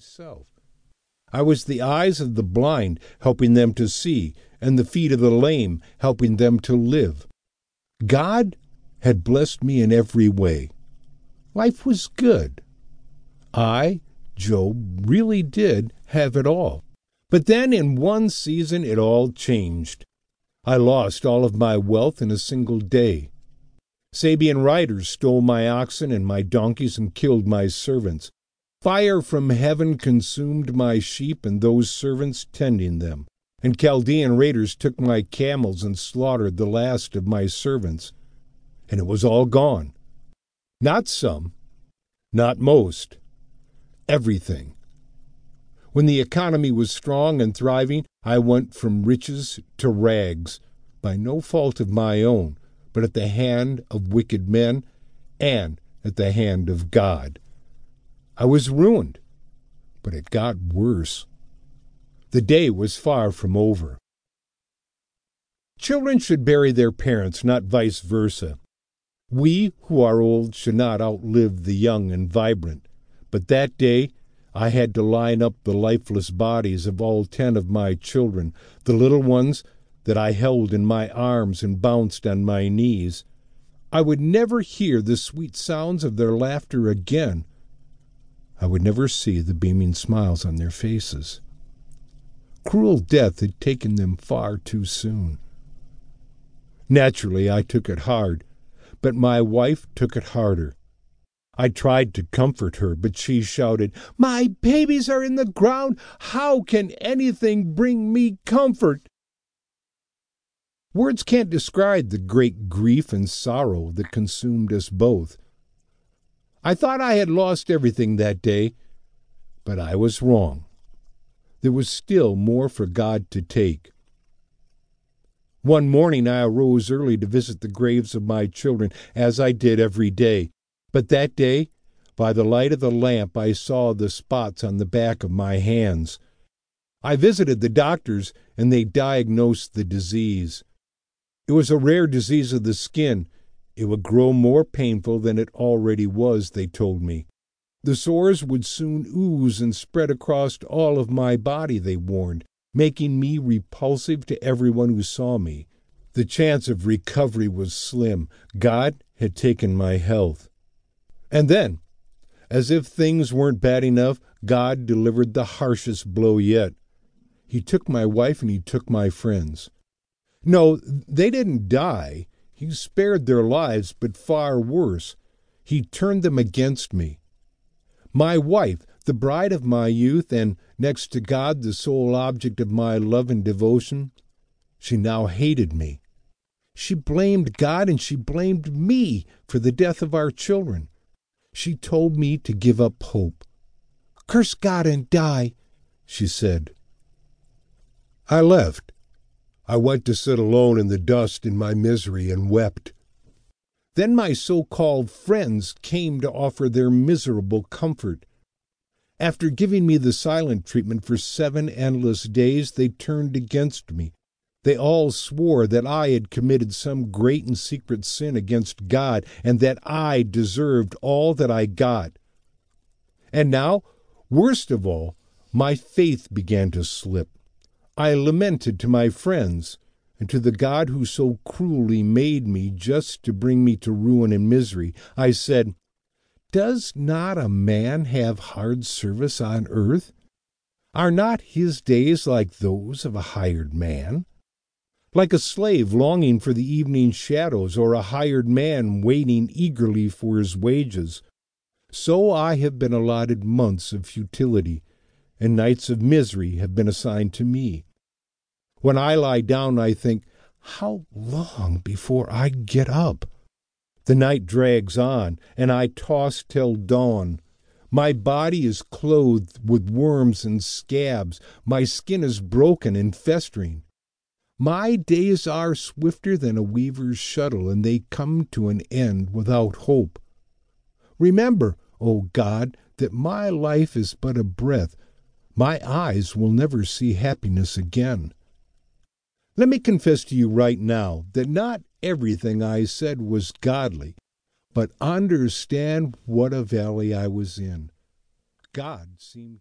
myself. I was the eyes of the blind, helping them to see, and the feet of the lame, helping them to live. God had blessed me in every way. Life was good. I, Job, really did have it all. But then in one season it all changed. I lost all of my wealth in a single day. Sabean riders stole my oxen and my donkeys and killed my servants. Fire from heaven consumed my sheep and those servants tending them. And Chaldean raiders took my camels and slaughtered the last of my servants. And it was all gone. Not some, not most, everything. When the economy was strong and thriving, I went from riches to rags, by no fault of my own, but at the hand of wicked men and at the hand of God. I was ruined, but it got worse. The day was far from over. Children should bury their parents, not vice versa. We who are old should not outlive the young and vibrant. But that day I had to line up the lifeless bodies of all ten of my children, the little ones that I held in my arms and bounced on my knees. I would never hear the sweet sounds of their laughter again. I would never see the beaming smiles on their faces. Cruel death had taken them far too soon. Naturally, I took it hard, but my wife took it harder. I tried to comfort her, but she shouted, My babies are in the ground. How can anything bring me comfort? Words can't describe the great grief and sorrow that consumed us both. I thought I had lost everything that day, but I was wrong. There was still more for God to take. One morning I arose early to visit the graves of my children, as I did every day. But that day, by the light of the lamp, I saw the spots on the back of my hands. I visited the doctors, and they diagnosed the disease. It was a rare disease of the skin. It would grow more painful than it already was, they told me. The sores would soon ooze and spread across all of my body, they warned, making me repulsive to everyone who saw me. The chance of recovery was slim. God had taken my health. And then, as if things weren't bad enough, God delivered the harshest blow yet. He took my wife and he took my friends. No, they didn't die. He spared their lives, but far worse. He turned them against me. My wife, the bride of my youth, and next to God, the sole object of my love and devotion, she now hated me. She blamed God and she blamed me for the death of our children. She told me to give up hope. Curse God and die, she said. I left. I went to sit alone in the dust in my misery and wept. Then my so called friends came to offer their miserable comfort. After giving me the silent treatment for seven endless days, they turned against me. They all swore that I had committed some great and secret sin against God, and that I deserved all that I got. And now, worst of all, my faith began to slip. I lamented to my friends, and to the God who so cruelly made me just to bring me to ruin and misery. I said, Does not a man have hard service on earth? Are not his days like those of a hired man? like a slave longing for the evening shadows, or a hired man waiting eagerly for his wages. So I have been allotted months of futility, and nights of misery have been assigned to me. When I lie down, I think, How long before I get up? The night drags on, and I toss till dawn. My body is clothed with worms and scabs. My skin is broken and festering. My days are swifter than a weaver's shuttle, and they come to an end without hope. Remember, O God, that my life is but a breath. My eyes will never see happiness again. Let me confess to you right now that not everything I said was godly, but understand what a valley I was in. God seemed